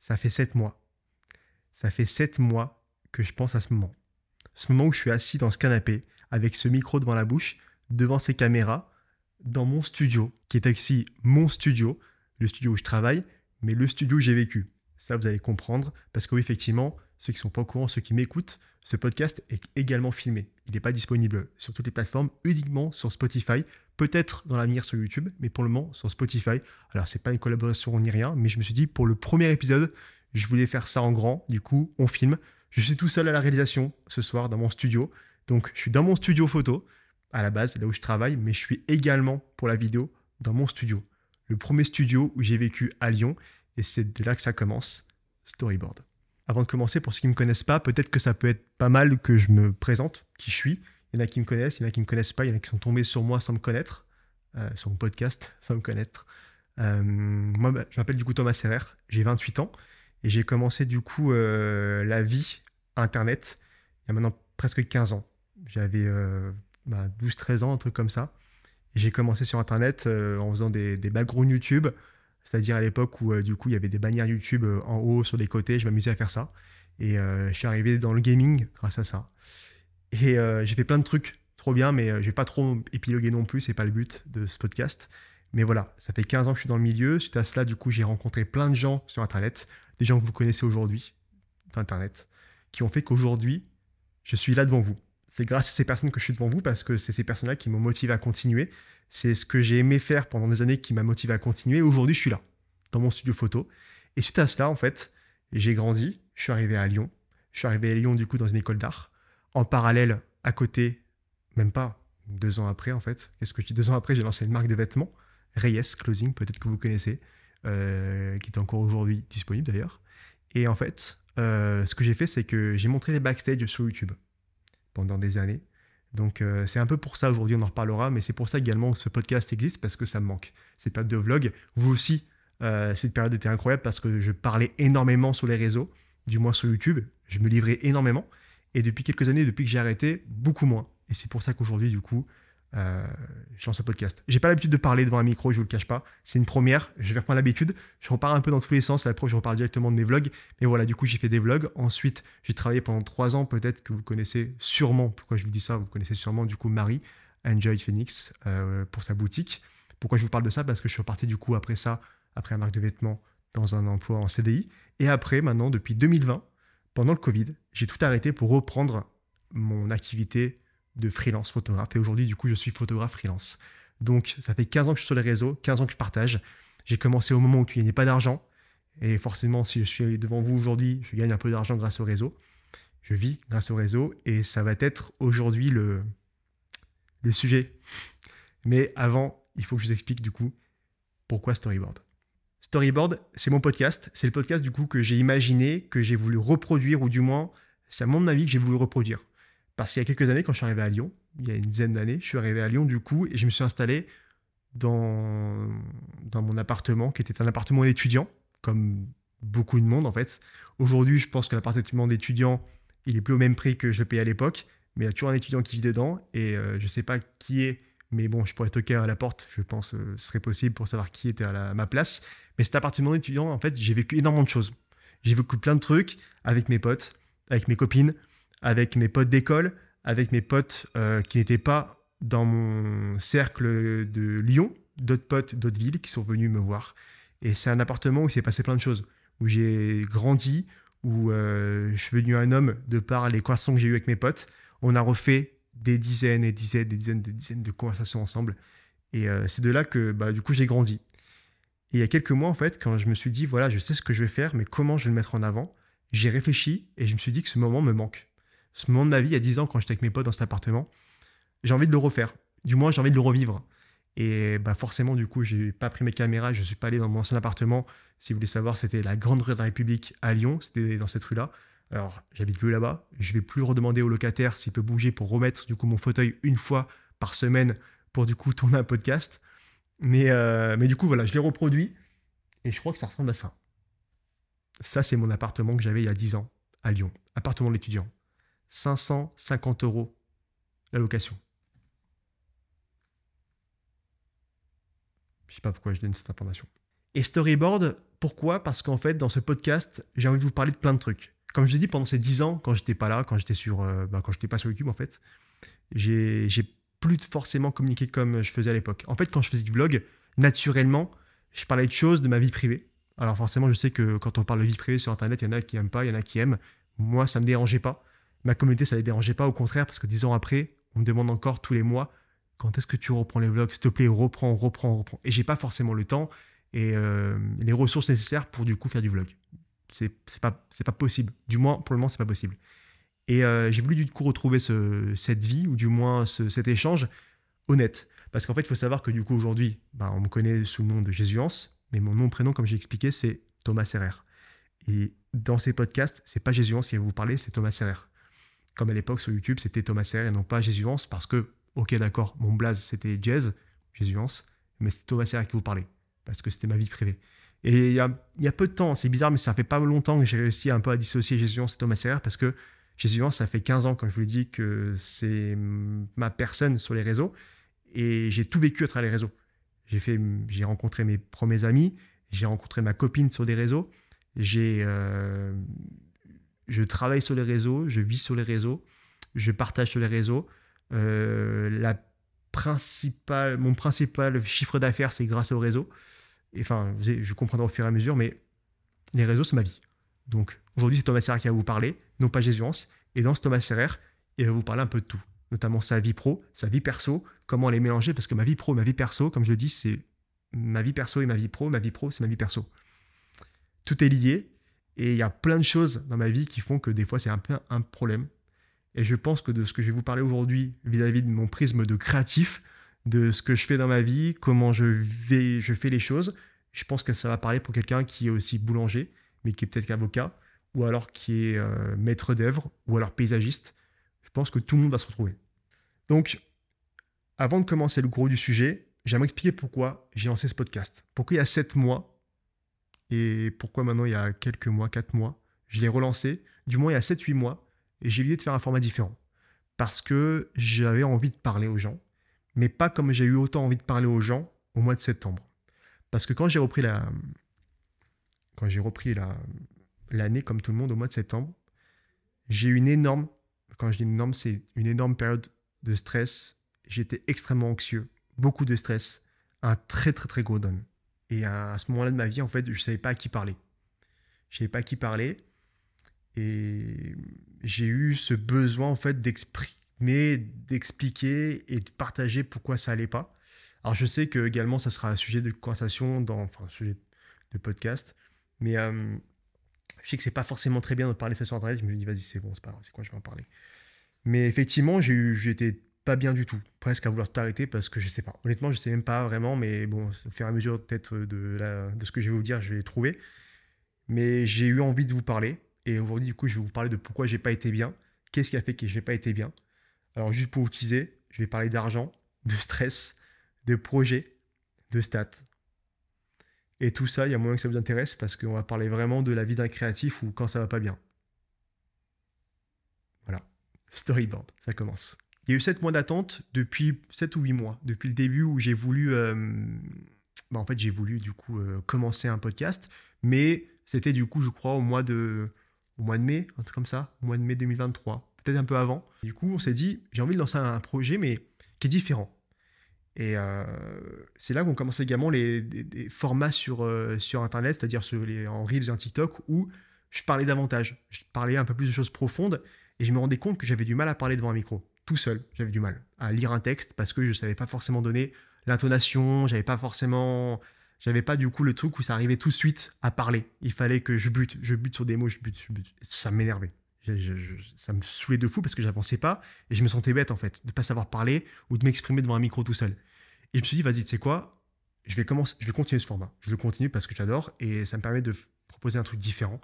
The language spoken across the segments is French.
ça fait sept mois. Ça fait sept mois que je pense à ce moment. Ce moment où je suis assis dans ce canapé, avec ce micro devant la bouche, devant ces caméras, dans mon studio, qui est aussi mon studio, le studio où je travaille, mais le studio où j'ai vécu. Ça, vous allez comprendre, parce que oui, effectivement, ceux qui sont pas au courant, ceux qui m'écoutent, ce podcast est également filmé. Il n'est pas disponible sur toutes les plateformes, uniquement sur Spotify, peut-être dans l'avenir sur YouTube, mais pour le moment sur Spotify. Alors c'est pas une collaboration ni rien, mais je me suis dit pour le premier épisode, je voulais faire ça en grand. Du coup, on filme. Je suis tout seul à la réalisation ce soir dans mon studio. Donc je suis dans mon studio photo à la base, là où je travaille, mais je suis également pour la vidéo dans mon studio. Le premier studio où j'ai vécu à Lyon, et c'est de là que ça commence, Storyboard. Avant de commencer, pour ceux qui ne me connaissent pas, peut-être que ça peut être pas mal que je me présente, qui je suis. Il y en a qui me connaissent, il y en a qui me connaissent pas, il y en a qui sont tombés sur moi sans me connaître, euh, sur mon podcast sans me connaître. Euh, moi, bah, je m'appelle du coup Thomas Serrer, j'ai 28 ans, et j'ai commencé du coup euh, la vie Internet il y a maintenant presque 15 ans. J'avais 12-13 bah, ans, un truc comme ça. J'ai commencé sur Internet en faisant des, des backgrounds YouTube, c'est-à-dire à, l'époque où du coup il y avait des bannières YouTube en haut, sur les côtés, je m'amusais à faire ça. Et je suis arrivé dans le gaming grâce à ça. Et j'ai fait plein de trucs trop bien, mais je vais pas trop épiloguer non plus, c'est pas le but de ce podcast. Mais voilà, ça fait 15 ans que je suis dans le milieu. Suite à cela, du coup, j'ai rencontré plein de gens sur Internet, des gens que vous connaissez aujourd'hui d'Internet, qui ont fait qu'aujourd'hui, je suis là devant vous. C'est grâce à ces personnes que je suis devant vous parce que c'est ces personnes-là qui m'ont motivé à continuer. C'est ce que j'ai aimé faire pendant des années qui m'a motivé à continuer. Aujourd'hui, je suis là, dans mon studio photo. Et suite à cela, en fait, j'ai grandi. Je suis arrivé à Lyon. Je suis arrivé à Lyon, du coup, dans une école d'art. En parallèle, à côté, même pas, deux ans après, en fait. Qu'est-ce que je dis Deux ans après, j'ai lancé une marque de vêtements, Reyes Clothing, peut-être que vous connaissez, euh, qui est encore aujourd'hui disponible d'ailleurs. Et en fait, euh, ce que j'ai fait, c'est que j'ai montré les backstage sur YouTube pendant des années. Donc euh, c'est un peu pour ça aujourd'hui, on en reparlera, mais c'est pour ça également que ce podcast existe parce que ça me manque. Cette période de vlog, vous aussi, cette période était incroyable parce que je parlais énormément sur les réseaux, du moins sur YouTube, je me livrais énormément. Et depuis quelques années, depuis que j'ai arrêté, beaucoup moins. Et c'est pour ça qu'aujourd'hui, du coup, euh, je lance un podcast. J'ai pas l'habitude de parler devant un micro, je vous le cache pas. C'est une première, je vais reprendre l'habitude. Je repars un peu dans tous les sens. La preuve, je repars directement de mes vlogs. Mais voilà, du coup, j'ai fait des vlogs. Ensuite, j'ai travaillé pendant trois ans, peut-être que vous connaissez sûrement. Pourquoi je vous dis ça Vous connaissez sûrement, du coup, Marie, Enjoy Phoenix, euh, pour sa boutique. Pourquoi je vous parle de ça? Parce que je suis reparti, du coup, après ça, après un marque de vêtements, dans un emploi en CDI. Et après, maintenant, depuis 2020, pendant le Covid, j'ai tout arrêté pour reprendre mon activité de freelance photographe. Et aujourd'hui, du coup, je suis photographe freelance. Donc, ça fait 15 ans que je suis sur les réseaux, 15 ans que je partage. J'ai commencé au moment où tu gagnais pas d'argent. Et forcément, si je suis devant vous aujourd'hui, je gagne un peu d'argent grâce au réseau. Je vis grâce au réseau. Et ça va être aujourd'hui le, le sujet. Mais avant, il faut que je vous explique du coup pourquoi Storyboard. Storyboard, c'est mon podcast. C'est le podcast du coup que j'ai imaginé, que j'ai voulu reproduire, ou du moins, c'est à mon avis que j'ai voulu reproduire. Parce qu'il y a quelques années, quand je suis arrivé à Lyon, il y a une dizaine d'années, je suis arrivé à Lyon du coup et je me suis installé dans, mon appartement, qui était un appartement d'étudiant, comme beaucoup de monde en fait. Aujourd'hui, je pense que l'appartement d'étudiant, il est plus au même prix que je le payais à l'époque, mais il y a toujours un étudiant qui vit dedans et euh, je ne sais pas qui est, mais bon, je pourrais toquer à la porte, je pense que ce serait possible pour savoir qui était à, ma place. Mais cet appartement d'étudiant, en fait, j'ai vécu énormément de choses. J'ai vécu plein de trucs avec mes potes, avec mes copines, avec mes potes d'école, avec mes potes euh, qui n'étaient pas dans mon cercle de Lyon, d'autres potes d'autres villes qui sont venus me voir. Et c'est un appartement où s'est passé plein de choses, où j'ai grandi, où euh, je suis devenu un homme de par les conversations que j'ai eues avec mes potes. On a refait des dizaines et dizaines, des dizaines, des dizaines de conversations ensemble. Et euh, c'est de là que, bah, du coup, j'ai grandi. Il y a quelques mois, en fait, quand je me suis dit, voilà, je sais ce que je vais faire, mais comment je vais le mettre en avant, j'ai réfléchi et je me suis dit que ce moment me manque ce moment de ma vie, il y a 10 ans, quand j'étais avec mes potes dans cet appartement, j'ai envie de le refaire. Du moins, j'ai envie de le revivre. Et bah forcément, du coup, j'ai pas pris mes caméras, je suis pas allé dans mon ancien appartement. Si vous voulez savoir, c'était la grande rue de la République à Lyon, c'était dans cette rue-là. Alors, j'habite plus là-bas. Je vais plus redemander au locataire s'il peut bouger pour remettre du coup mon fauteuil une fois par semaine pour du coup tourner un podcast. Mais, euh, mais du coup, voilà, je l'ai reproduit et je crois que ça ressemble à ça. Ça, c'est mon appartement que j'avais il y a 10 ans à Lyon, appartement de l'étudiant. 550 euros la location. Je sais pas pourquoi je donne cette information. Et storyboard, Pourquoi? Parce qu'en fait, dans ce podcast, j'ai envie de vous parler de plein de trucs. Comme je l'ai dit, pendant ces 10 ans, quand j'étais pas là, quand j'étais sur, euh, bah, quand j'étais pas sur YouTube, en fait, j'ai plus forcément communiqué comme je faisais à l'époque. En fait, quand je faisais du vlog, naturellement, je parlais de choses de ma vie privée. Alors forcément, je sais que quand on parle de vie privée sur Internet, il y en a qui n'aiment pas, il y en a qui aiment. Moi, ça ne me dérangeait pas. Ma communauté, ça ne les dérangeait pas. Au contraire, parce que 10 ans après, on me demande encore tous les mois quand est-ce que tu reprends les vlogs? S'il te plaît, reprends, reprends, reprends. Et j'ai pas forcément le temps et euh, les ressources nécessaires pour du coup faire du vlog. C'est pas, pas possible. Du moins, pour le moment, c'est pas possible. Et euh, j'ai voulu du coup retrouver ce, cette vie, ou du moins cet échange honnête. Parce qu'en fait, il faut savoir que du coup, aujourd'hui, bah, on me connaît sous le nom de Jésuance, mais mon nom, prénom, comme j'ai expliqué, c'est Thomas Serrer. Et dans ces podcasts, c'est pas Jésuance qui va vous parler, c'est Thomas Serrer. Comme à l'époque sur YouTube, c'était Thomas Serrer et non pas Jésuance, parce que ok, d'accord, mon blaze c'était Jazz, Jésuance, mais c'était Thomas Serra qui vous parlait, parce que c'était ma vie privée. Et il y a, peu de temps, c'est bizarre, mais ça fait pas longtemps que j'ai réussi un peu à dissocier Jésuance et Thomas Serra, parce que Jésuance, ça fait 15 ans, comme je vous l'ai dit, que c'est ma personne sur les réseaux, et j'ai tout vécu à travers les réseaux. J'ai fait, j'ai rencontré mes premiers amis, j'ai rencontré ma copine sur des réseaux, j'ai, euh, je travaille sur les réseaux, je vis sur les réseaux, je partage sur les réseaux, euh, la principale, mon principal chiffre d'affaires, c'est grâce au réseau. Et, enfin, je comprendrai au fur et à mesure, mais les réseaux, c'est ma vie. Donc aujourd'hui, c'est Thomas Serrer qui va vous parler, non pas Jésuance. Et dans ce Thomas Serrer, il va vous parler un peu de tout, notamment sa vie pro, sa vie perso, comment les mélanger, parce que ma vie pro ma vie perso, comme je le dis, c'est ma vie perso et ma vie pro, ma vie pro, c'est ma vie perso. Tout est lié, et il y a plein de choses dans ma vie qui font que des fois, c'est un peu un problème. Et je pense que de ce que je vais vous parler aujourd'hui vis-à-vis de mon prisme de créatif, de ce que je fais dans ma vie, comment je, je fais les choses, je pense que ça va parler pour quelqu'un qui est aussi boulanger, mais qui est peut-être avocat, ou alors qui est euh, maître d'œuvre, ou alors paysagiste. Je pense que tout le monde va se retrouver. Donc, avant de commencer le gros du sujet, j'aimerais expliquer pourquoi j'ai lancé ce podcast. Pourquoi il y a 7 mois, et pourquoi maintenant il y a quelques mois, 4 mois, je l'ai relancé, du moins il y a 7-8 mois, et j'ai l'idée de faire un format différent. Parce que j'avais envie de parler aux gens, mais pas comme j'ai eu autant envie de parler aux gens au mois de septembre. Parce que quand j'ai repris la. Quand j'ai repris la, l'année comme tout le monde au mois de septembre, j'ai eu une énorme. Quand je dis une énorme, c'est une énorme période de stress. J'étais extrêmement anxieux, beaucoup de stress, un très très très gros down. Et à, ce moment-là de ma vie, en fait, je ne savais pas à qui parler. Je ne savais pas à qui parler. Et j'ai eu ce besoin en fait d'exprimer, d'expliquer et de partager pourquoi ça allait pas. Alors je sais que également ça sera un sujet de conversation dans, enfin un sujet de podcast, mais euh, je sais que c'est pas forcément très bien de parler ça sur internet. Je me dis vas-y c'est bon c'est pas grave, c'est quoi je vais en parler. Mais effectivement j'ai eu, j'étais pas bien du tout, presque à vouloir t'arrêter parce que je sais pas. Honnêtement je sais même pas vraiment, mais bon au fur et à mesure peut-être de, de ce que je vais vous dire je vais trouver. Mais j'ai eu envie de vous parler et aujourd'hui, du coup, je vais vous parler de pourquoi j'ai pas été bien. Qu'est-ce qui a fait que j'ai pas été bien? Alors, juste pour vous teaser, je vais parler d'argent, de stress, de projet, de stats. Et tout ça, il y a moyen que ça vous intéresse parce qu'on va parler vraiment de la vie d'un créatif ou quand ça va pas bien. Voilà. Storyboard, ça commence. Il y a eu 7 mois d'attente depuis 7 ou 8 mois, depuis le début où j'ai voulu. Euh, bah, en fait, j'ai voulu du coup euh, commencer un podcast, mais c'était du coup, je crois, au mois de au mois de mai, un truc comme ça, au mois de mai 2023, peut-être un peu avant. Du coup, on s'est dit, j'ai envie de lancer un projet, mais qui est différent. Et euh, c'est là qu'on commence également les, formats sur, euh, sur Internet, c'est-à-dire en Reels et en TikTok, où je parlais davantage. Je parlais un peu plus de choses profondes, et je me rendais compte que j'avais du mal à parler devant un micro. Tout seul, j'avais du mal à lire un texte parce que je ne savais pas forcément donner l'intonation, j'avais pas forcément j'avais pas du coup le truc où ça arrivait tout de suite à parler. Il fallait que je bute, je bute sur des mots, je bute, je bute. Ça m'énervait. Ça me saoulait de fou parce que j'avançais pas et je me sentais bête en fait de pas savoir parler ou de m'exprimer devant un micro tout seul. Et je me suis dit, vas-y, tu sais quoi je vais, commencer, je vais continuer ce format. Je le continue parce que j'adore et ça me permet de proposer un truc différent.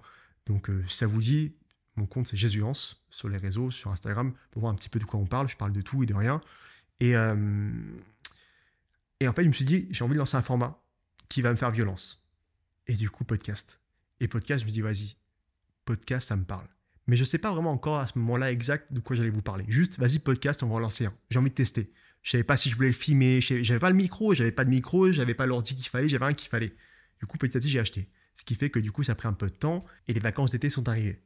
Donc, euh, ça vous dit, mon compte c'est Jésuance sur les réseaux, sur Instagram, pour voir un petit peu de quoi on parle. Je parle de tout et de rien. Et, euh, et en fait, je me suis dit, j'ai envie de lancer un format qui va me faire violence. Et du coup, podcast. Et podcast, je me dis, vas-y, podcast, ça me parle. Mais je ne sais pas vraiment encore à ce moment-là exact de quoi j'allais vous parler. Juste, vas-y, podcast, on va en lancer un. J'ai envie de tester. Je savais pas si je voulais le filmer, j'avais pas le micro, j'avais pas de micro, j'avais pas l'ordi qu'il fallait, j'avais rien qu'il fallait. Du coup, petit à petit, j'ai acheté. Ce qui fait que du coup, ça a pris un peu de temps et les vacances d'été sont arrivées.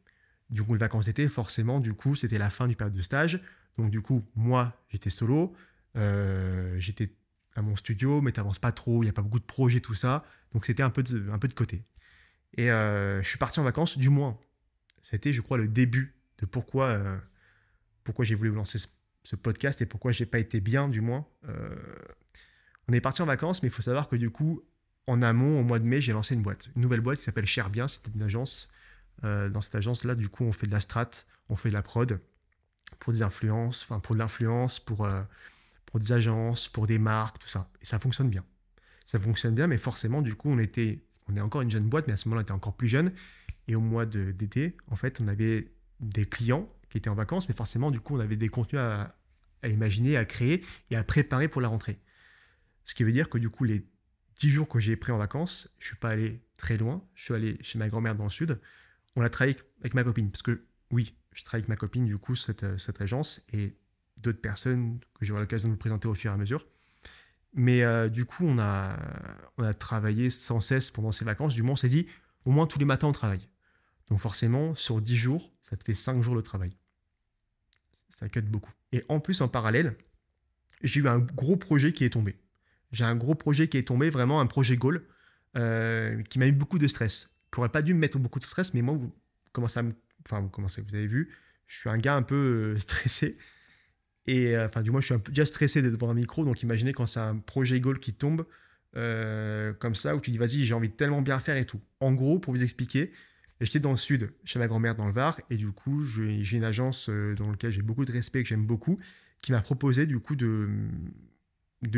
Du coup, les vacances d'été, forcément, du coup, c'était la fin du période de stage. Donc, du coup, moi, j'étais solo. Euh, j'étais à mon studio, mais t'avances pas trop, il n'y a pas beaucoup de projets, tout ça. Donc, c'était un, peu de, un peu de côté. Et euh, je suis parti en vacances, du moins. C'était, je crois, le début de pourquoi, euh, pourquoi j'ai voulu lancer ce, podcast et pourquoi j'ai pas été bien, du moins. on est parti en vacances, mais il faut savoir que du coup, en amont, au mois de mai, j'ai lancé une boîte. Une nouvelle boîte qui s'appelle Cher Bien. C'était une agence euh, dans cette agence-là, du coup, on fait de la strat, on fait de la prod pour des influences, enfin pour de l'influence, pour, euh, pour des agences, pour des marques, tout ça. Et ça fonctionne bien. Ça fonctionne bien, mais forcément, du coup, on était, on est encore une jeune boîte, mais à ce moment-là, on était encore plus jeune. Et au mois d'été, en fait, on avait des clients qui étaient en vacances, mais forcément, du coup, on avait des contenus à, imaginer, à créer et à préparer pour la rentrée. Ce qui veut dire que du coup, les 10 jours que j'ai pris en vacances, je suis pas allé très loin. Je suis allé chez ma grand-mère dans le sud on l'a travaillé avec ma copine. Parce que oui, je travaille avec ma copine, du coup, cette, euh, agence et d'autres personnes que j'aurai l'occasion de vous présenter au fur et à mesure. Mais euh, du coup, a, on a travaillé sans cesse pendant ces vacances. Du moins, on s'est dit, au moins tous les matins, on travaille. Donc forcément, sur 10 jours, ça te fait 5 jours de travail. Ça cut beaucoup. Et en plus, en parallèle, j'ai eu un gros projet qui est tombé. J'ai un gros projet qui est tombé, vraiment un projet goal, euh, qui m'a eu beaucoup de stress qui n'aurait pas dû me mettre beaucoup de stress, mais moi, vous. Enfin, vous commencez, vous avez vu, je suis un gars un peu euh, stressé. Et euh, enfin, du moins, je suis un peu déjà stressé d'être devant un micro. Donc, imaginez quand c'est un projet goal qui tombe comme ça, où tu dis, vas-y, j'ai envie de tellement bien faire et tout. En gros, pour vous expliquer, j'étais dans le sud, chez ma grand-mère dans le Var. Et du coup, j'ai une agence dans laquelle j'ai beaucoup de respect, que j'aime beaucoup, qui m'a proposé, du coup, de,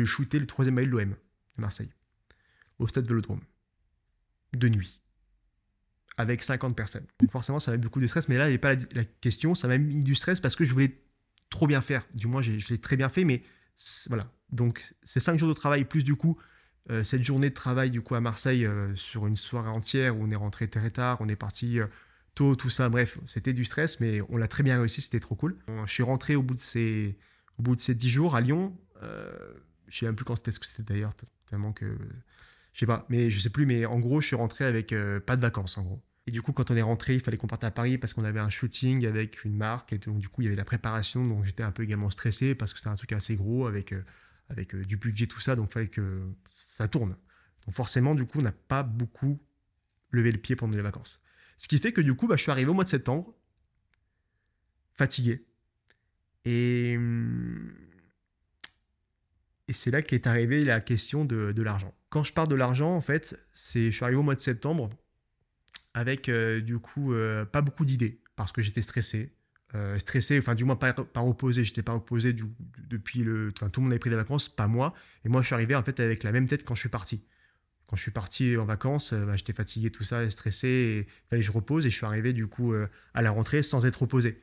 shooter le troisième mail de l'OM de Marseille, au stade Vélodrome, de nuit avec 50 personnes. Donc forcément, ça m'a mis beaucoup de stress, mais là, il a pas la, question, ça m'a mis du stress parce que je voulais trop bien faire. Du moins, je l'ai très bien fait, mais voilà. Donc, c'est 5 jours de travail, plus du coup, euh, cette journée de travail du coup à Marseille euh, sur une soirée entière où on est rentré très tard, on est parti euh, tôt, tout ça. Bref, c'était du stress, mais on l'a très bien réussi, c'était trop cool. Je suis rentré au bout de ces, au bout de ces 10 jours à Lyon. je sais même plus quand c'était, ce que c'était d'ailleurs, tellement que je sais pas, mais je sais plus, mais en gros, je suis rentré avec pas de vacances, en gros. Et du coup, quand on est rentré, il fallait qu'on parte à Paris parce qu'on avait un shooting avec une marque. Et donc, du coup, il y avait la préparation. Donc, j'étais un peu également stressé parce que c'était un truc assez gros avec, avec euh, du budget, tout ça. Donc, il fallait que ça tourne. Donc, forcément, du coup, on n'a pas beaucoup levé le pied pendant les vacances. Ce qui fait que, du coup, bah, je suis arrivé au mois de septembre, fatigué. Et, hum, c'est là qu'est arrivée la question de, de l'argent. Quand je parle de l'argent, en fait, c'est, je suis arrivé au mois de septembre avec euh, du coup euh, pas beaucoup d'idées parce que j'étais stressé. Euh, stressé, enfin du moins pas, pas opposé, j'étais pas opposé du, depuis le... Enfin tout le monde avait pris des vacances, pas moi. Et moi je suis arrivé en fait avec la même tête quand je suis parti. Quand je suis parti en vacances, bah, j'étais fatigué, tout ça, stressé, et fallait que je repose, et je suis arrivé du coup à la rentrée sans être opposé.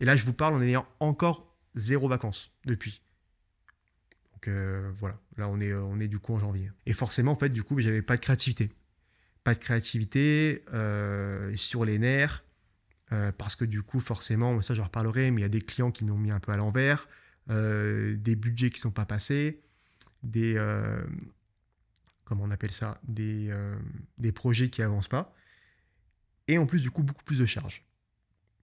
Et là je vous parle en ayant encore zéro vacances depuis. Donc voilà, là on est, on est du coup en janvier. Et forcément en fait du coup j'avais pas de créativité pas de créativité, euh, sur les nerfs, euh, parce que du coup, forcément, ça je reparlerai, mais il y a des clients qui m'ont mis un peu à l'envers, euh, des budgets qui ne sont pas passés, des. comment on appelle ça des, des projets qui avancent pas. Et en plus, du coup, beaucoup plus de charges.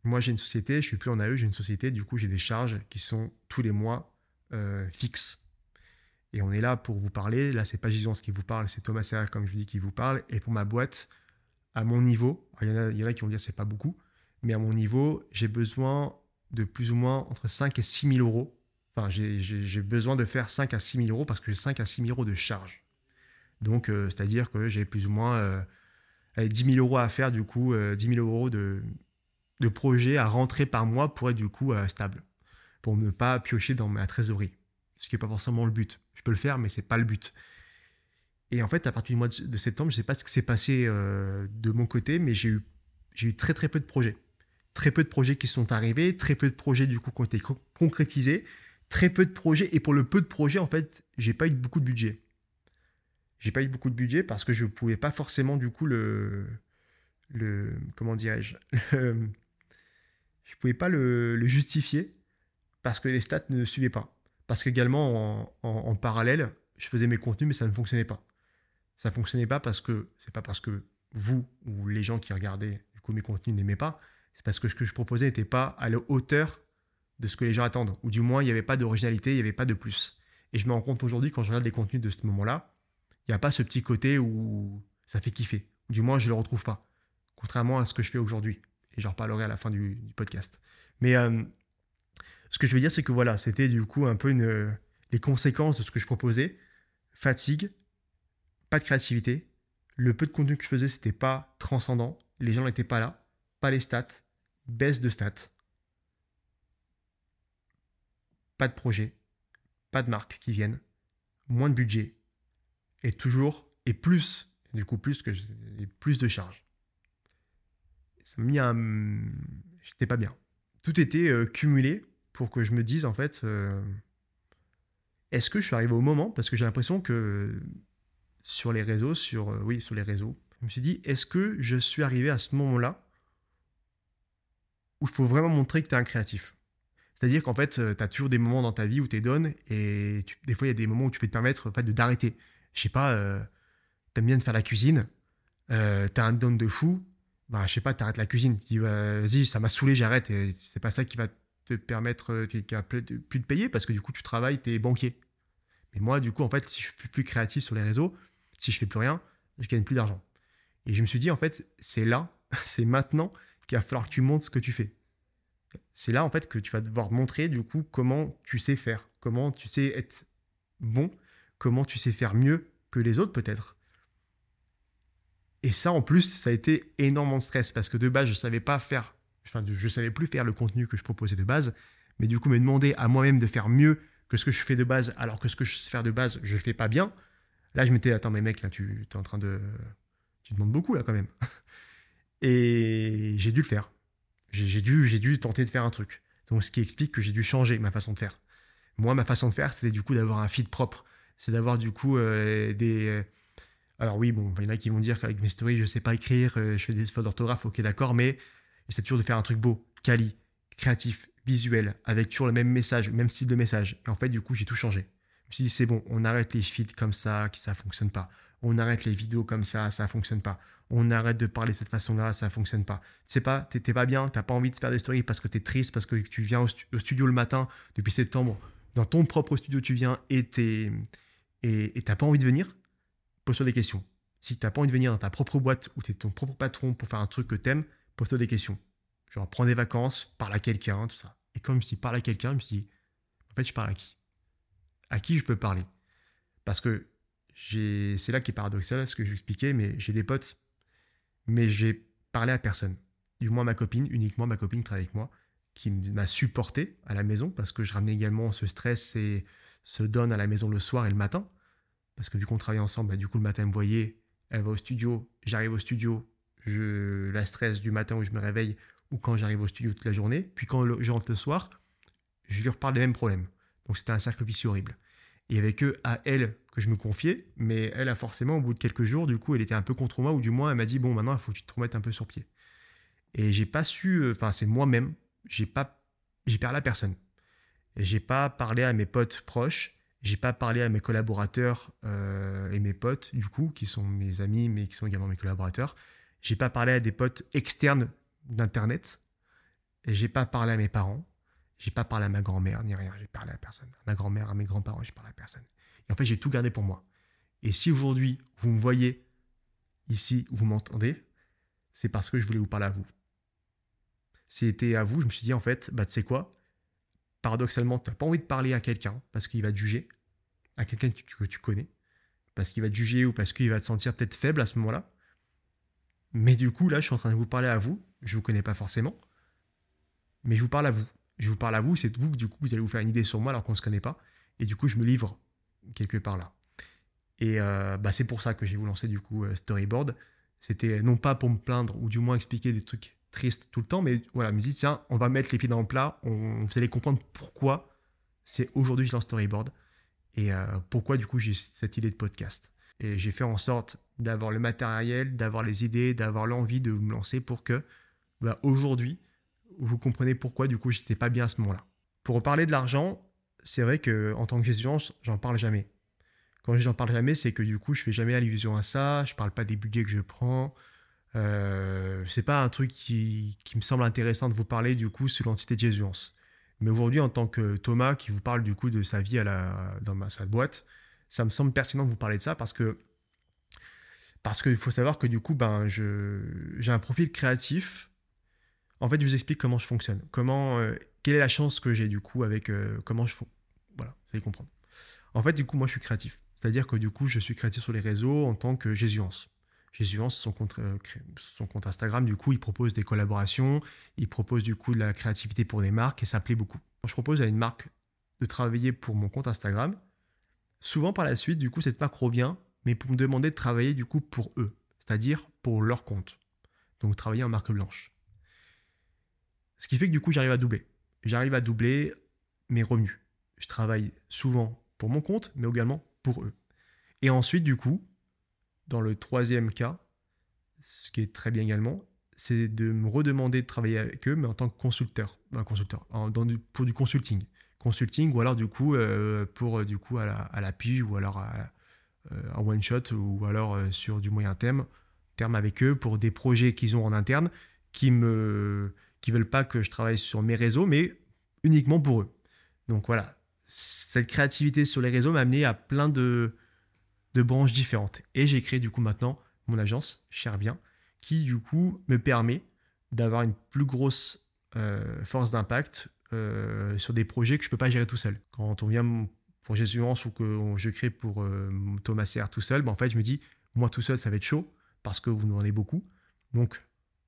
Moi, j'ai une société, je suis plus en AE, j'ai une société, du coup, j'ai des charges qui sont tous les mois fixes. Et on est là pour vous parler. Là, c'est pas ce qui vous parle, c'est Thomas Serre, comme je vous dis, qui vous parle. Et pour ma boîte, à mon niveau, il y en a, y en a qui vont dire c'est pas beaucoup, mais à mon niveau, j'ai besoin de plus ou moins entre 5 et 6 000 euros. Enfin, j'ai besoin de faire 5 à 6 000 euros parce que j'ai 5 à 6 000 euros de charge. Donc, euh, c'est-à-dire que j'ai plus ou moins euh, 10 000 euros à faire, du coup, 10 euh, 000 euros de, de projet à rentrer par mois pour être du coup euh, stable, pour ne pas piocher dans ma trésorerie ce qui n'est pas forcément le but. Je peux le faire, mais c'est pas le but. Et en fait, à partir du mois de septembre, je ne sais pas ce qui s'est passé euh, de mon côté, mais j'ai eu très très peu de projets. Très peu de projets qui sont arrivés, très peu de projets du coup qui ont été concrétisés, très peu de projets. Et pour le peu de projets, en fait, j'ai pas eu beaucoup de budget. J'ai pas eu beaucoup de budget parce que je ne pouvais pas forcément du coup le, le comment dirais-je, je pouvais pas le, justifier parce que les stats ne suivaient pas. Parce qu'également, en, parallèle, je faisais mes contenus, mais ça ne fonctionnait pas. Ça fonctionnait pas parce que, c'est pas parce que vous ou les gens qui regardaient mes contenus n'aimaient pas, c'est parce que ce que je proposais n'était pas à la hauteur de ce que les gens attendent, ou du moins il n'y avait pas d'originalité, il n'y avait pas de plus. Et je me rends compte aujourd'hui quand je regarde les contenus de ce moment-là, il n'y a pas ce petit côté où ça fait kiffer. Du moins, je ne le retrouve pas, contrairement à ce que je fais aujourd'hui. Et j'en reparlerai à la fin du, podcast. Mais euh, ce que je veux dire, c'est que voilà, c'était du coup un peu les conséquences de ce que je proposais. Fatigue, pas de créativité. Le peu de contenu que je faisais, c'était pas transcendant. Les gens n'étaient pas là. Pas les stats. Baisse de stats. Pas de projet. Pas de marques qui viennent. Moins de budget. Et toujours, et plus, du coup, plus que plus de charges. Ça m'a mis un. J'étais pas bien. Tout était euh, cumulé pour que je me dise, en fait, euh, est-ce que je suis arrivé au moment? Parce que j'ai l'impression que sur les réseaux, sur, euh, oui, sur les réseaux, je me suis dit, est-ce que je suis arrivé à ce moment-là où il faut vraiment montrer que tu es un créatif C'est-à-dire qu'en fait, tu as toujours des moments dans ta vie où tu es donnes et des fois, il y a des moments où tu peux te permettre en fait, d'arrêter. Je sais pas, euh, tu aimes bien faire la cuisine, euh, tu as un don de fou, bah, je sais pas, tu arrêtes la cuisine. Tu dis, vas-y, ça m'a saoulé, j'arrête. Et c'est pas ça qui va te permettre euh, qui a plus de payer parce que du coup tu travailles, tu es banquier. Mais moi, du coup, en fait, si je suis plus créatif sur les réseaux, si je fais plus rien, je gagne plus d'argent. Et je me suis dit, en fait, c'est là, c'est maintenant qu'il va falloir que tu montres ce que tu fais. C'est là, en fait, que tu vas devoir montrer, du coup, comment tu sais faire, comment tu sais être bon, comment tu sais faire mieux que les autres, peut-être. Et ça, en plus, ça a été énormément de stress parce que de base, je savais pas faire enfin, je savais plus faire le contenu que je proposais de base, mais du coup, me demander à moi-même de faire mieux que ce que je fais de base, alors que ce que je sais faire de base, je fais pas bien. Là, je m'étais, attends, mais mec, là, tu es en train de. Tu demandes beaucoup, là, quand même. Et j'ai dû le faire. J'ai dû, tenter de faire un truc. Donc, ce qui explique que j'ai dû changer ma façon de faire. Moi, ma façon de faire, c'était du coup d'avoir un feed propre. C'est d'avoir du coup euh, des. alors, oui, bon, il y en a qui vont dire qu'avec mes stories, je sais pas écrire, euh, je fais des fautes d'orthographe, ok, d'accord, mais c'est toujours de faire un truc beau, quali, créatif, visuel, avec toujours le même message, le même style de message. Et en fait, du coup, j'ai tout changé. Je me suis dit, c'est bon, on arrête les feeds comme ça, qui ça fonctionne pas. On arrête les vidéos comme ça, ça fonctionne pas. On arrête de parler de cette façon-là, ça fonctionne pas. Tu sais pas, t'es pas bien, t'as pas envie de faire des stories parce que tu es triste, parce que tu viens au, studio le matin depuis septembre, dans ton propre studio tu viens et t'es et t'as pas envie de venir, pose-toi des questions. Si t'as pas envie de venir dans ta propre boîte où tu es ton propre patron pour faire un truc que t'aimes, pose-toi des questions. Genre, prends des vacances, parle à quelqu'un, tout ça. Et quand je dit, parle à quelqu'un, je me suis dit, en fait, je parle à qui? À qui je peux parler? Parce que c'est là qui est paradoxal, ce que je expliquais, mais j'ai des potes, mais j'ai parlé à personne. Du moins ma copine, uniquement ma copine qui travaille avec moi, qui m'a supporté à la maison, parce que je ramenais également ce stress et se donne à la maison le soir et le matin. Parce que vu qu'on travaille ensemble, bah, du coup, le matin, elle me voyait, elle va au studio, j'arrive au studio, je la stress du matin où je me réveille ou quand j'arrive au studio toute la journée. Puis quand je rentre le soir, je lui reparle des mêmes problèmes. Donc c'était un cercle vicieux horrible. Et avec eux, à elle que je me confiais, mais elle a forcément, au bout de quelques jours, du coup, elle était un peu contre moi, ou du moins, elle m'a dit Bon, maintenant, il faut que tu te remettes un peu sur pied. Et j'ai pas su, euh, enfin, c'est moi-même, j'ai pas, j'ai parlé à personne. J'ai pas parlé à mes potes proches, j'ai pas parlé à mes collaborateurs euh, et mes potes, du coup, qui sont mes amis, mais qui sont également mes collaborateurs. J'ai pas parlé à des potes externes d'internet. Et j'ai pas parlé à mes parents. J'ai pas parlé à ma grand-mère ni rien. J'ai parlé à personne. À ma grand-mère, à mes grands-parents, j'ai parlé à personne. Et en fait, j'ai tout gardé pour moi. Et si aujourd'hui vous me voyez ici, vous m'entendez, c'est parce que je voulais vous parler à vous. C'était à vous, je me suis dit en fait, bah tu sais quoi? Paradoxalement, tu n'as pas envie de parler à quelqu'un parce qu'il va te juger, à quelqu'un que tu connais, parce qu'il va te juger ou parce qu'il va te sentir peut-être faible à ce moment-là. Mais du coup, là, je suis en train de vous parler à vous. Je ne vous connais pas forcément. Mais je vous parle à vous. Je vous parle à vous. C'est vous que du coup, vous allez vous faire une idée sur moi alors qu'on ne se connaît pas. Et du coup, je me livre quelque part là. Et euh, bah, c'est pour ça que j'ai voulu lancer du coup euh, Storyboard. C'était non pas pour me plaindre ou du moins expliquer des trucs tristes tout le temps, mais voilà, me dit tiens, on va mettre les pieds dans le plat. On, vous allez comprendre pourquoi c'est aujourd'hui je lance Storyboard et euh, pourquoi du coup j'ai cette idée de podcast. Et j'ai fait en sorte d'avoir le matériel, d'avoir les idées, d'avoir l'envie de me lancer pour que bah, aujourd'hui, vous comprenez pourquoi du coup j'étais pas bien à ce moment-là. Pour parler de l'argent, c'est vrai que en tant que gestion, j'en parle jamais. Quand j'en parle jamais, c'est que du coup je fais jamais allusion à ça, je parle pas des budgets que je prends, Euh, c'est pas un truc qui, me semble intéressant de vous parler du coup sur l'entité de Jésus. Mais aujourd'hui, en tant que Thomas qui vous parle du coup de sa vie à la, dans ma, sa boîte, ça me semble pertinent de vous parler de ça parce que parce qu'il faut savoir que du coup, ben, j'ai un profil créatif. En fait, je vous explique comment je fonctionne. Comment, euh, quelle est la chance que j'ai du coup avec euh, comment je fais. Voilà, vous allez comprendre. En fait, du coup, moi, je suis créatif. C'est-à-dire que du coup, je suis créatif sur les réseaux en tant que Jésuance. Jésuance, son compte, euh, son compte Instagram, du coup, il propose des collaborations, il propose du coup de la créativité pour des marques et ça plaît beaucoup. Je propose à une marque de travailler pour mon compte Instagram. Souvent, par la suite, du coup, cette marque revient, mais pour me demander de travailler du coup pour eux, c'est-à-dire pour leur compte. Donc, travailler en marque blanche. Ce qui fait que du coup, j'arrive à doubler. J'arrive à doubler mes revenus. Je travaille souvent pour mon compte, mais également pour eux. Et ensuite, du coup, dans le troisième cas, ce qui est très bien également, c'est de me redemander de travailler avec eux, mais en tant que consulteur, un consulteur pour du consulting. Consulting, ou alors du coup, euh, pour du coup à la, à la, pige, ou alors à, euh, one shot, ou alors euh, sur du moyen terme, terme avec eux pour des projets qu'ils ont en interne, qui me qui veulent pas que je travaille sur mes réseaux, mais uniquement pour eux. Donc voilà, cette créativité sur les réseaux m'a amené à plein de, de branches différentes. Et j'ai créé du coup maintenant mon agence, Cher Bien, qui du coup me permet d'avoir une plus grosse euh, force d'impact euh, sur des projets que je ne peux pas gérer tout seul. Quand on vient pour Jésus-Ance ou que je crée pour euh, Thomas CR tout seul, ben en fait je me dis, moi tout seul ça va être chaud parce que vous avez beaucoup. Donc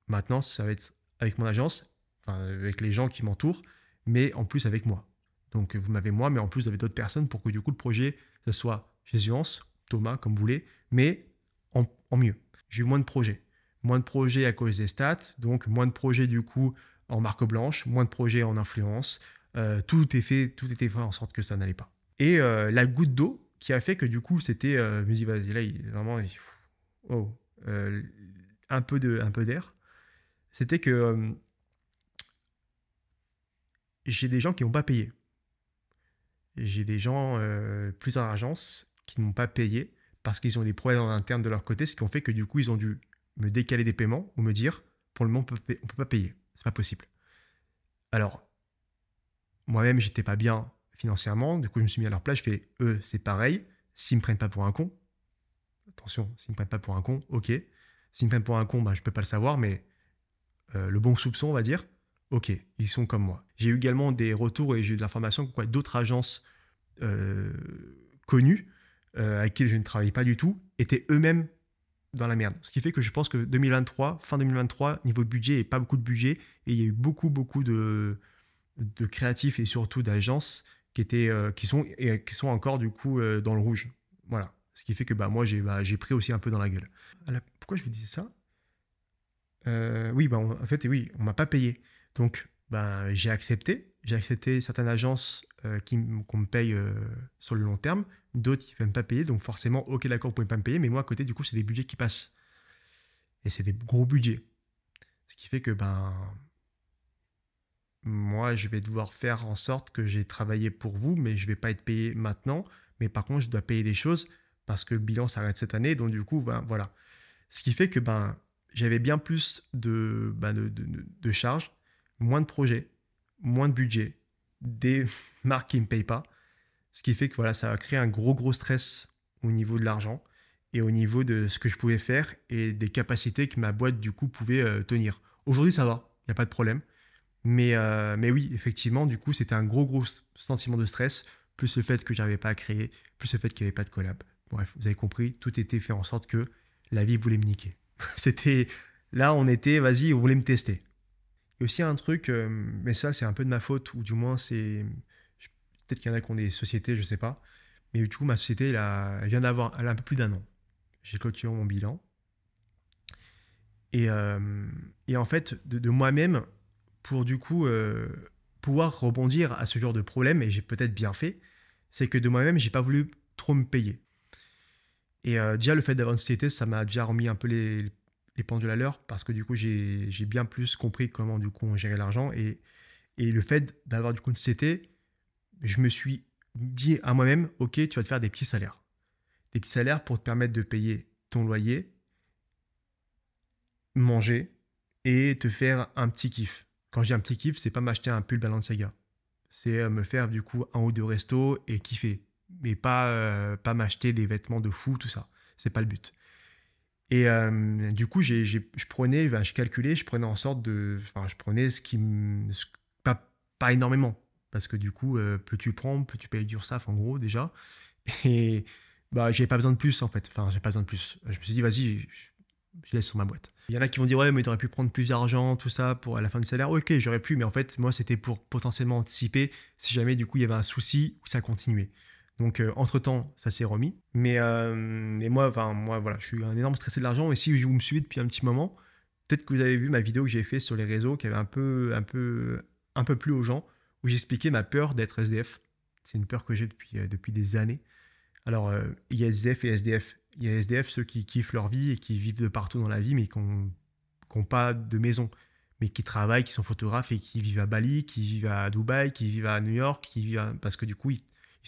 maintenant ça va être avec mon agence, avec les gens qui m'entourent, mais en plus avec moi. Donc vous m'avez moi, mais en plus vous avez d'autres personnes pour que du coup le projet, ce soit Jésus-Ance Thomas, comme vous voulez, mais en, mieux. J'ai eu moins de projets. Moins de projets à cause des stats, donc moins de projets du coup en marque blanche, moins de projets en influence. Euh, tout est fait, tout était fait en sorte que ça n'allait pas. Et euh, la goutte d'eau qui a fait que du coup c'était, euh, je me dis vas-y là vraiment, oh, un peu de, un peu d'air. C'était que j'ai des gens qui n'ont pas payé. J'ai des gens, plusieurs agences qui ne m'ont pas payé parce qu'ils ont des problèmes en interne de leur côté, ce qui ont fait que du coup, ils ont dû me décaler des paiements ou me dire pour le moment, on ne peut pas payer. C'est pas possible. Alors, moi-même, j'étais pas bien financièrement. Du coup, je me suis mis à leur place. Je fais, eux, c'est pareil. S'ils me prennent pas pour un con, attention, s'ils me prennent pas pour un con, ok. S'ils me prennent pour un con, bah, je peux pas le savoir, mais euh, le bon soupçon, on va dire, ok, ils sont comme moi. J'ai eu également des retours et j'ai eu de l'information que d'autres agences euh, connues euh, avec qui je ne travaille pas du tout, étaient eux-mêmes dans la merde. Ce qui fait que je pense que 2023, fin 2023, niveau budget, et pas beaucoup de budget, et il y a eu beaucoup, beaucoup de, de créatifs et surtout d'agences qui, étaient, euh, qui, sont, et qui sont encore du coup dans le rouge. Voilà. Ce qui fait que bah, moi, j'ai bah, pris aussi un peu dans la gueule. pourquoi je vous disais ça? Oui, bah, en fait, oui, on m'a pas payé. Donc, bah, j'ai accepté. J'ai accepté certaines agences qui qu'on me paye sur le long terme, d'autres qui ne veulent pas payer, donc forcément, ok d'accord, vous pouvez pas me payer, mais moi à côté, du coup, c'est des budgets qui passent. Et c'est des gros budgets. Ce qui fait que, ben, moi, je vais devoir faire en sorte que j'ai travaillé pour vous, mais je vais pas être payé maintenant. Mais par contre, je dois payer des choses parce que le bilan s'arrête cette année, donc du coup, ben, voilà. Ce qui fait que ben, j'avais bien plus de, de, de charges, moins de projets, moins de budget, des marques qui ne me payent pas. Ce qui fait que voilà, ça a créé un gros, gros stress au niveau de l'argent et au niveau de ce que je pouvais faire et des capacités que ma boîte, du coup, pouvait euh, tenir. Aujourd'hui, ça va, il n'y a pas de problème. Mais, euh, mais oui, effectivement, du coup, c'était un gros, gros sentiment de stress, plus le fait que j'arrivais pas à créer, plus le fait qu'il n'y avait pas de collab. Bref, vous avez compris, tout était fait en sorte que la vie voulait me niquer. c'était là, on était, vas-y, on voulait me tester. Il aussi un truc, euh, mais ça, c'est un peu de ma faute, ou du moins, c'est Peut-être qu'il y en a qui ont des sociétés, je sais pas. Mais du coup, ma société, elle, vient d'avoir un peu plus d'un an. J'ai clôturé mon bilan. Et, euh, en fait, de, moi-même, pour du coup euh, pouvoir rebondir à ce genre de problème, et j'ai peut-être bien fait, c'est que de moi-même, j'ai pas voulu trop me payer. Et euh, déjà, le fait d'avoir une société, ça m'a déjà remis un peu les, les pendules à l'heure, parce que du coup, j'ai bien plus compris comment du coup on gérait l'argent. Et, et le fait d'avoir du coup une société, je me suis dit à moi-même, ok, tu vas te faire des petits salaires. Des petits salaires pour te permettre de payer ton loyer manger et te faire un petit kiff. Quand dis un petit kiff, c'est pas m'acheter un pull Balenciaga. C'est euh, me faire du coup un ou deux restos et kiffer. Mais pas, euh, pas m'acheter des vêtements de fou, tout ça. C'est pas le but. Et euh, du coup, j'ai, je prenais, je calculais, je prenais en sorte de. Enfin, je prenais ce qui. Pas, pas énormément. Parce que du coup, plus tu prends, plus tu payes du URSAF en gros déjà. Et bah, j'ai pas besoin de plus en fait. Enfin, j'ai pas besoin de plus. Je me suis dit, vas-y, je laisse sur ma boîte. Il y en a qui vont dire ouais mais tu aurais pu prendre plus d'argent, tout ça pour à la fin du salaire. Ok j'aurais pu mais en fait moi c'était pour potentiellement anticiper si jamais du coup il y avait un souci ou ça continuait. Donc euh, entre temps ça s'est remis. Mais euh, moi enfin moi voilà je suis un énorme stressé de l'argent et si vous me suivez depuis un petit moment peut-être que vous avez vu ma vidéo que j'ai fait sur les réseaux qui avait un peu un peu un peu plus aux gens où j'expliquais ma peur d'être SDF. C'est une peur que j'ai depuis euh, depuis des années. Alors il y a SDF et SDF il y a SDF, ceux qui kiffent leur vie et qui vivent de partout dans la vie, mais qui n'ont pas de maison, mais qui travaillent, qui sont photographes et qui vivent à Bali, qui vivent à Dubaï, qui vivent à New York, qui vivent parce que du coup, ils,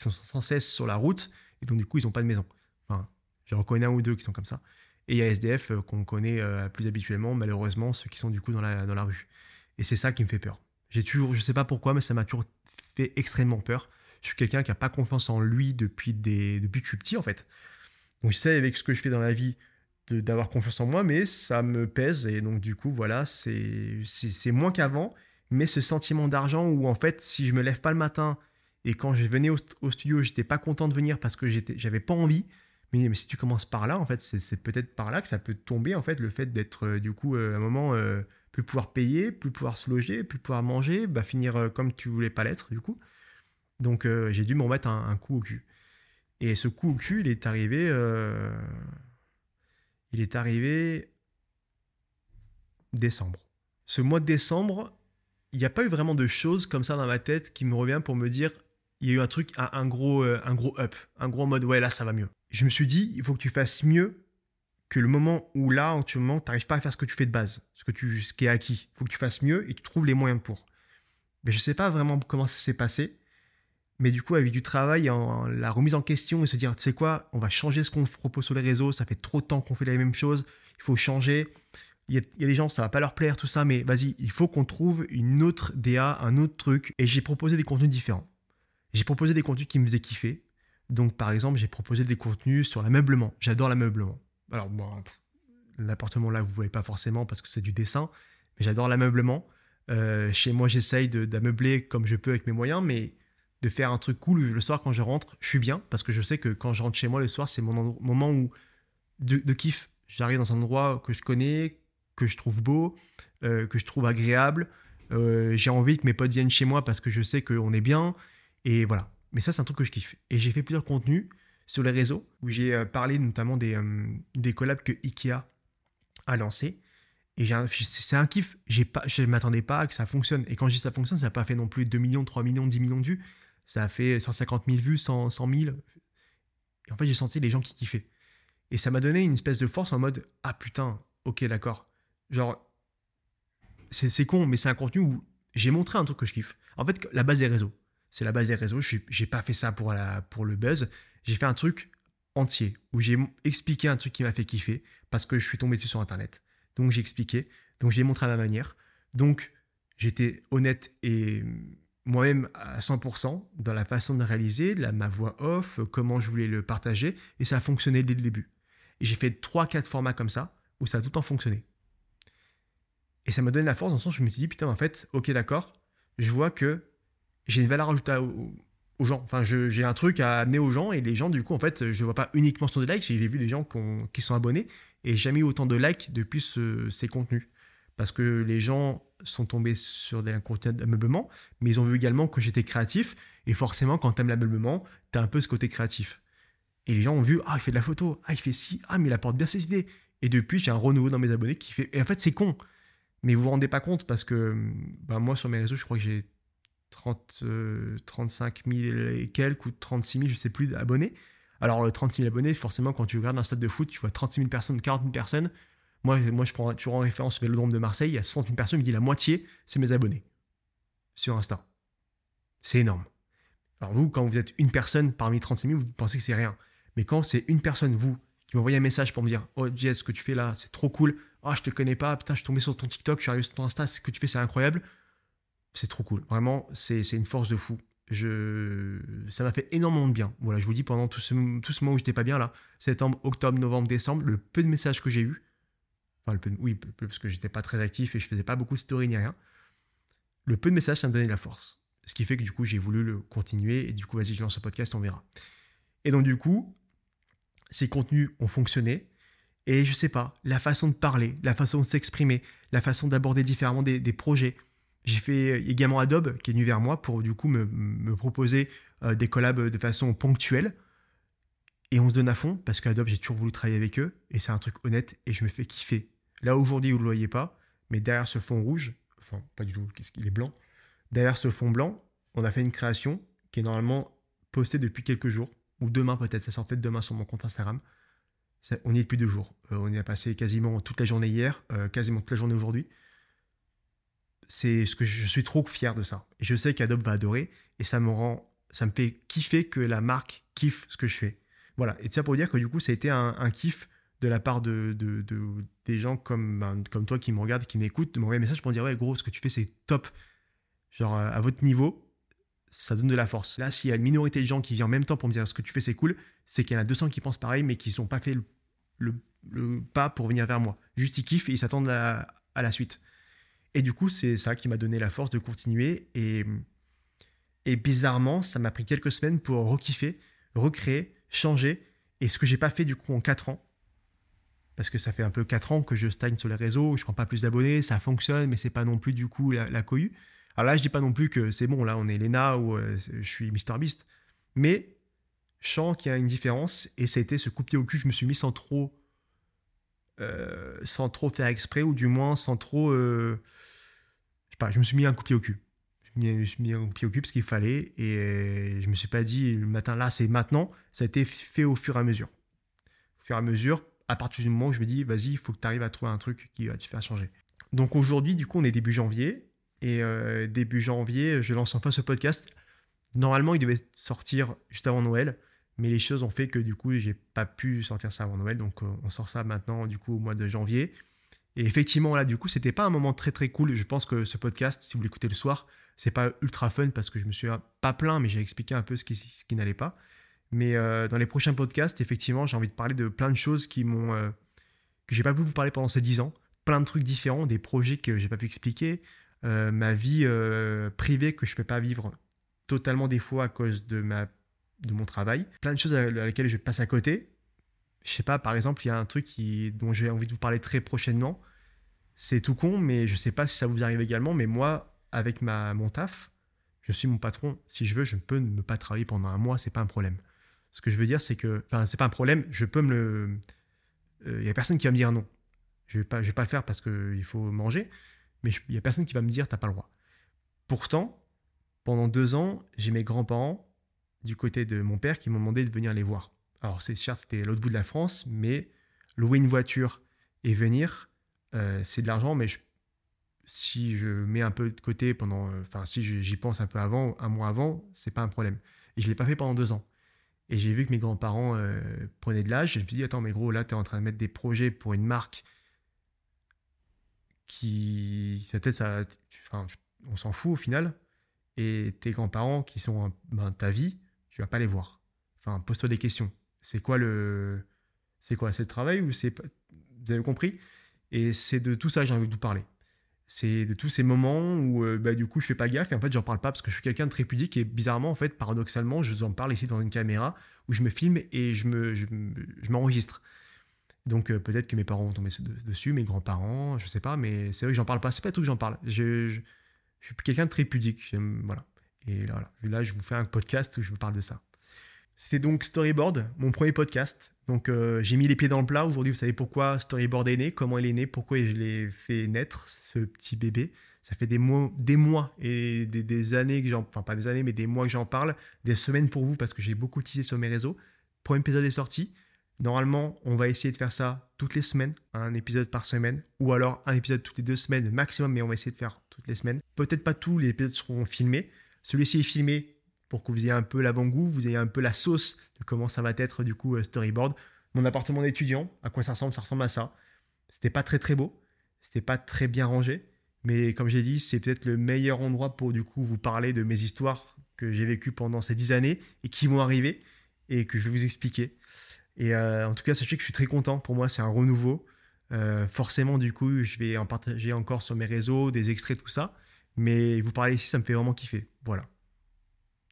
sont sans cesse sur la route et donc du coup, ils n'ont pas de maison. Enfin, j'en reconnais un ou deux qui sont comme ça. Et il y a SDF euh, qu'on connaît euh, plus habituellement, malheureusement, ceux qui sont du coup dans la, dans la rue. Et c'est ça qui me fait peur. J'ai toujours, je sais pas pourquoi, mais ça m'a toujours fait extrêmement peur. Je suis quelqu'un qui n'a pas confiance en lui depuis, des, depuis que je suis petit, en fait. Donc sais avec ce que je fais dans la vie d'avoir confiance en moi, mais ça me pèse. Et donc du coup, voilà, c'est moins qu'avant. Mais ce sentiment d'argent où en fait, si je me lève pas le matin et quand je venais au, au studio, j'étais pas content de venir parce que j'avais pas envie. Mais, si tu commences par là, en fait, c'est peut-être par là que ça peut tomber, en fait, le fait d'être, euh, du coup, à euh, un moment, euh, plus pouvoir payer, plus pouvoir se loger, plus pouvoir manger, bah, finir comme tu voulais pas l'être, du coup. Donc, j'ai dû me remettre un, coup au cul. Et ce coup au cul, il est arrivé. Il est arrivé décembre. Ce mois de décembre, il n'y a pas eu vraiment de choses comme ça dans ma tête qui me revient pour me dire il y a eu un truc, un, gros, euh, un gros up, un gros mode ouais, là ça va mieux. Je me suis dit il faut que tu fasses mieux que le moment où là, en tu n'arrives pas à faire ce que tu fais de base, ce, que tu, ce qui est acquis. Il faut que tu fasses mieux et tu trouves les moyens pour. Mais je ne sais pas vraiment comment ça s'est passé. Mais du coup, avec du travail, en, la remise en question et se dire, tu sais quoi, on va changer ce qu'on propose sur les réseaux, ça fait trop de temps qu'on fait les mêmes choses, il faut changer. Il y, a, des gens, ça va pas leur plaire, tout ça, mais vas-y, il faut qu'on trouve une autre DA, un autre truc. Et j'ai proposé des contenus différents. J'ai proposé des contenus qui me faisaient kiffer. Donc, par exemple, j'ai proposé des contenus sur l'ameublement. J'adore l'ameublement. Alors, bon, l'appartement là, vous voyez pas forcément parce que c'est du dessin, mais j'adore l'ameublement. Euh, chez moi, j'essaye d'ameubler comme je peux avec mes moyens, mais de faire un truc cool le soir quand je rentre, je suis bien parce que je sais que quand je rentre chez moi le soir, c'est mon moment où de, kiff. J'arrive dans un endroit que je connais, que je trouve beau, euh, que je trouve agréable. Euh, j'ai envie que mes potes viennent chez moi parce que je sais qu'on est bien. Et voilà. Mais ça, c'est un truc que je kiffe. Et j'ai fait plusieurs contenus sur les réseaux où j'ai euh, parlé notamment des, des collabs que Ikea a lancé. Et c'est un kiff. Pas, je ne m'attendais pas à que ça fonctionne. Et quand je dis ça fonctionne, ça n'a pas fait non plus 2 millions, 3 millions, 10 millions de vues ça a fait 150 000 vues, 100, 000. Et en fait, j'ai senti les gens qui kiffaient. Et ça m'a donné une espèce de force en mode Ah putain, ok, d'accord. Genre, c'est con, mais c'est un contenu où j'ai montré un truc que je kiffe. En fait, la base des réseaux. C'est la base des réseaux. Je n'ai pas fait ça pour, la, pour le buzz. J'ai fait un truc entier où j'ai expliqué un truc qui m'a fait kiffer parce que je suis tombé dessus sur Internet. Donc j'ai expliqué. Donc j'ai montré à ma manière. Donc j'étais honnête et moi-même à 100% dans la façon de réaliser, la, ma voix off, comment je voulais le partager, et ça a fonctionné dès le début. Et j'ai fait 3-4 formats comme ça, où ça a tout le temps fonctionné. Et ça m'a donné la force dans le sens où je me suis dit, putain, en fait, ok, d'accord, je vois que j'ai une valeur ajoutée aux, gens. Enfin, j'ai un truc à amener aux gens, et les gens, du coup, en fait, je ne vois pas uniquement sur des likes, j'ai vu des gens qui sont abonnés, et jamais eu autant de likes depuis ces contenus parce que les gens sont tombés sur des contenus d'ameublement, mais ils ont vu également que j'étais créatif, et forcément, quand tu aimes l'ameublement, tu as un peu ce côté créatif. Et les gens ont vu, ah, il fait de la photo, ah, il fait ci, ah, mais il apporte bien ses idées. Et depuis, j'ai un renouveau dans mes abonnés qui fait. Et en fait, c'est con. Mais vous vous rendez pas compte parce que bah, moi, sur mes réseaux, je crois que j'ai 30, 35 000 et quelques ou 36 000, je sais plus, abonnés. Alors, 36 000 abonnés, forcément, quand tu regardes un stade de foot, tu vois 36 000 personnes, 40 000 personnes. Moi, moi, je prends toujours en référence le Vélodrome de Marseille, il y a 60 000 personnes, il me dit la moitié, c'est mes abonnés sur Insta. C'est énorme. Alors vous, quand vous êtes une personne parmi 36 000, vous pensez que c'est rien. Mais quand c'est une personne, vous, qui m'envoie un message pour me dire Oh Jess, ce que tu fais là, c'est trop cool. Oh, je te connais pas, putain, je suis tombé sur ton TikTok, je suis arrivé sur ton Insta, ce que tu fais, c'est incroyable. C'est trop cool. Vraiment, c'est une force de fou. Je... Ça m'a fait énormément de bien. Voilà, je vous dis, pendant tout ce, tout ce moment où j'étais pas bien là, septembre, octobre, novembre, décembre, le peu de messages que j'ai eu, enfin, le peu, oui, parce que j'étais pas très actif et je faisais pas beaucoup de stories ni rien, le peu de messages, ça me donnait de la force. Ce qui fait que du coup, j'ai voulu le continuer et du coup, vas-y, je lance ce podcast, on verra. Et donc, du coup, ces contenus ont fonctionné. Et je sais pas, la façon de parler, la façon de s'exprimer, la façon d'aborder différemment des, projets. J'ai fait également Adobe qui est venu vers moi pour du coup me, proposer euh, des collabs de façon ponctuelle. Et on se donne à fond parce qu'Adobe, j'ai toujours voulu travailler avec eux et c'est un truc honnête et je me fais kiffer. Là aujourd'hui, vous ne le voyez pas, mais derrière ce fond rouge, enfin pas du tout, qu'est-ce qu'il est blanc, derrière ce fond blanc, on a fait une création qui est normalement postée depuis quelques jours ou demain peut-être, ça sort peut-être demain sur mon compte Instagram. on y est depuis deux jours. Euh, on y a passé quasiment toute la journée hier, euh, quasiment toute la journée aujourd'hui. C'est ce que je suis trop fier de ça. Et je sais qu'Adobe va adorer et ça me rend, ça me fait kiffer que la marque kiffe ce que je fais. Voilà. Et ça pour dire que du coup, ça a été un, kiff de la part de, des gens comme, ben, comme toi qui me regardent, qui m'écoutent, de m'envoyer un message pour me dire ouais gros, ce que tu fais c'est top. Genre à votre niveau, ça donne de la force. Là, s'il y a une minorité de gens qui viennent en même temps pour me dire ce que tu fais, c'est cool, c'est qu'il y en a 200 qui pensent pareil, mais qui n'ont pas fait le, pas pour venir vers moi. Juste ils kiffent et ils s'attendent à, la suite. Et du coup, c'est ça qui m'a donné la force de continuer. Et, et bizarrement, ça m'a pris quelques semaines pour rekiffer, recréer, changer. Et ce que j'ai pas fait du coup en 4 ans, parce que ça fait un peu 4 ans que je stagne sur les réseaux, je prends pas plus d'abonnés, ça fonctionne, mais c'est pas non plus du coup la, cohue. Alors là, je dis pas non plus que c'est bon, là, on est Lena ou euh, je suis Mr Beast. Mais je sens qu'il y a une différence et ça a été ce coup de pied au cul je me suis mis sans trop, euh, sans trop faire exprès ou du moins sans trop. Euh, je sais pas, je me suis mis un coup de pied au cul. Je me suis mis un coup de pied au cul parce qu'il fallait et je me suis pas dit le matin là, c'est maintenant. Ça a été fait au fur et à mesure. Au fur et à mesure, à partir du moment où je me dis, vas-y, il faut que tu arrives à trouver un truc qui va te faire changer. Donc aujourd'hui, du coup, on est début janvier et euh, début janvier, je lance enfin ce podcast. Normalement, il devait sortir juste avant Noël, mais les choses ont fait que du coup, j'ai pas pu sortir ça avant Noël. Donc, euh, on sort ça maintenant, du coup, au mois de janvier. Et effectivement, là, du coup, c'était pas un moment très très cool. Je pense que ce podcast, si vous l'écoutez le soir, c'est pas ultra fun parce que je me suis pas plein, mais j'ai expliqué un peu ce qui, ce qui n'allait pas. Mais euh, dans les prochains podcasts, effectivement, j'ai envie de parler de plein de choses qui m'ont que j'ai pas pu vous parler pendant ces 10 ans. Plein de trucs différents, des projets que j'ai pas pu expliquer, euh, ma vie euh, privée que je peux pas vivre totalement des fois à cause de, ma, de mon travail. Plein de choses à, laquelle je passe à côté. Je sais pas, par exemple, il y a un truc qui, dont j'ai envie de vous parler très prochainement. C'est tout con, mais je sais pas si ça vous arrive également. Mais moi, avec ma, mon taf, je suis mon patron. Si je veux, je peux ne pas travailler pendant un mois, c'est pas un problème. Ce que je veux dire, c'est que, enfin, c'est pas un problème. Je peux me le, il euh, y a personne qui va me dire non. Je vais pas, je vais pas le faire parce qu'il faut manger mais il n'y a personne qui va me dire t'as pas le droit. Pourtant, pendant deux ans, j'ai mes grands-parents du côté de mon père qui m'ont demandé de venir les voir. Alors c'est certes c'était l'autre bout de la France, mais louer une voiture et venir, euh, c'est de l'argent, mais si je mets un peu de côté pendant, euh, enfin si j'y pense un peu avant, un mois avant, c'est pas un problème. Et je l'ai pas fait pendant deux ans. Et j'ai vu que mes grands-parents euh, prenaient de l'âge. Et je me suis dit, attends, mais gros, là, tu es en train de mettre des projets pour une marque qui. Sa tête, ça. Enfin, on s'en fout au final. Et tes grands-parents qui sont ben, ta vie, tu vas pas les voir. Enfin, pose-toi des questions. C'est quoi le. C'est quoi C'est travail ou c'est. Vous avez compris? Et c'est de tout ça que j'ai envie de vous parler. C'est de tous ces moments où euh, bah, du coup je fais pas gaffe et en fait j'en parle pas parce que je suis quelqu'un de très pudique et bizarrement en fait paradoxalement je vous en parle ici dans une caméra où je me filme et je me je m'enregistre. Donc euh, peut-être que mes parents vont tomber dessus, mes grands-parents, je sais pas, mais c'est vrai que j'en parle pas. C'est pas tout que j'en parle. Je, je, suis quelqu'un de très pudique. Voilà. Et là, je vous fais un podcast où je vous parle de ça. C'était donc Storyboard, mon premier podcast. Donc euh, j'ai mis les pieds dans le plat. Aujourd'hui, vous savez pourquoi Storyboard est né, comment il est né, pourquoi je l'ai fait naître, ce petit bébé. Ça fait des mois, des mois et des, des années que j'en... Enfin, pas des années, mais des mois que j'en parle. Des semaines pour vous parce que j'ai beaucoup teasé sur mes réseaux. Premier épisode est sorti. Normalement, on va essayer de faire ça toutes les semaines, un épisode par semaine, ou alors un épisode toutes les deux semaines maximum, mais on va essayer de faire toutes les semaines. Peut-être pas tous les épisodes seront filmés. Celui-ci est filmé pour que vous ayez un peu l'avant-goût, vous ayez un peu la sauce de comment ça va être du coup euh, storyboard. Mon appartement d'étudiant, à quoi ça ressemble Ça ressemble à ça. C'était pas très très beau. C'était pas très bien rangé. Mais comme j'ai dit, c'est peut-être le meilleur endroit pour du coup vous parler de mes histoires que j'ai vécues pendant ces dix années et qui vont arriver et que je vais vous expliquer. Et euh, en tout cas, sachez que je suis très content. Pour moi, c'est un renouveau. Euh, forcément, du coup, je vais en partager encore sur mes réseaux, des extraits, tout ça. Mais vous parler ici, ça me fait vraiment kiffer. Voilà.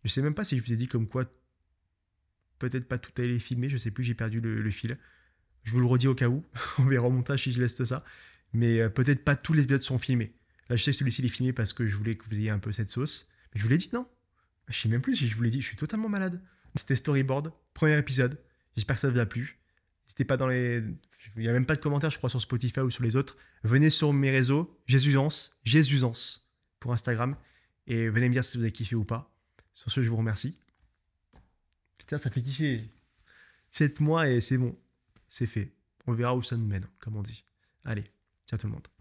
Je sais même pas si je vous ai dit comme quoi peut-être pas tout aller filmer, je sais plus, j'ai perdu le, fil. Je vous le redis au cas où, on verra au montage si je laisse ça. Mais euh, peut-être pas tous les épisodes sont filmés. Là, je sais que celui-ci est filmé parce que je voulais que vous ayez un peu cette sauce. Mais je vous l'ai dit, non? Je sais même plus si je vous l'ai dit, je suis totalement malade. C'était Storyboard, premier épisode. J'espère que ça vous a plu. N'hésitez pas dans les. Il n'y a même pas de commentaires, je crois, sur Spotify ou sur les autres. Venez sur mes réseaux, Jésusance, Jésusance pour Instagram. Et venez me dire si vous avez kiffé ou pas. Sur ce, je vous remercie. Putain, ça fait kiffer. 7 mois et c'est bon. C'est fait. On verra où ça nous mène, comme on dit. Allez, ciao tout le monde.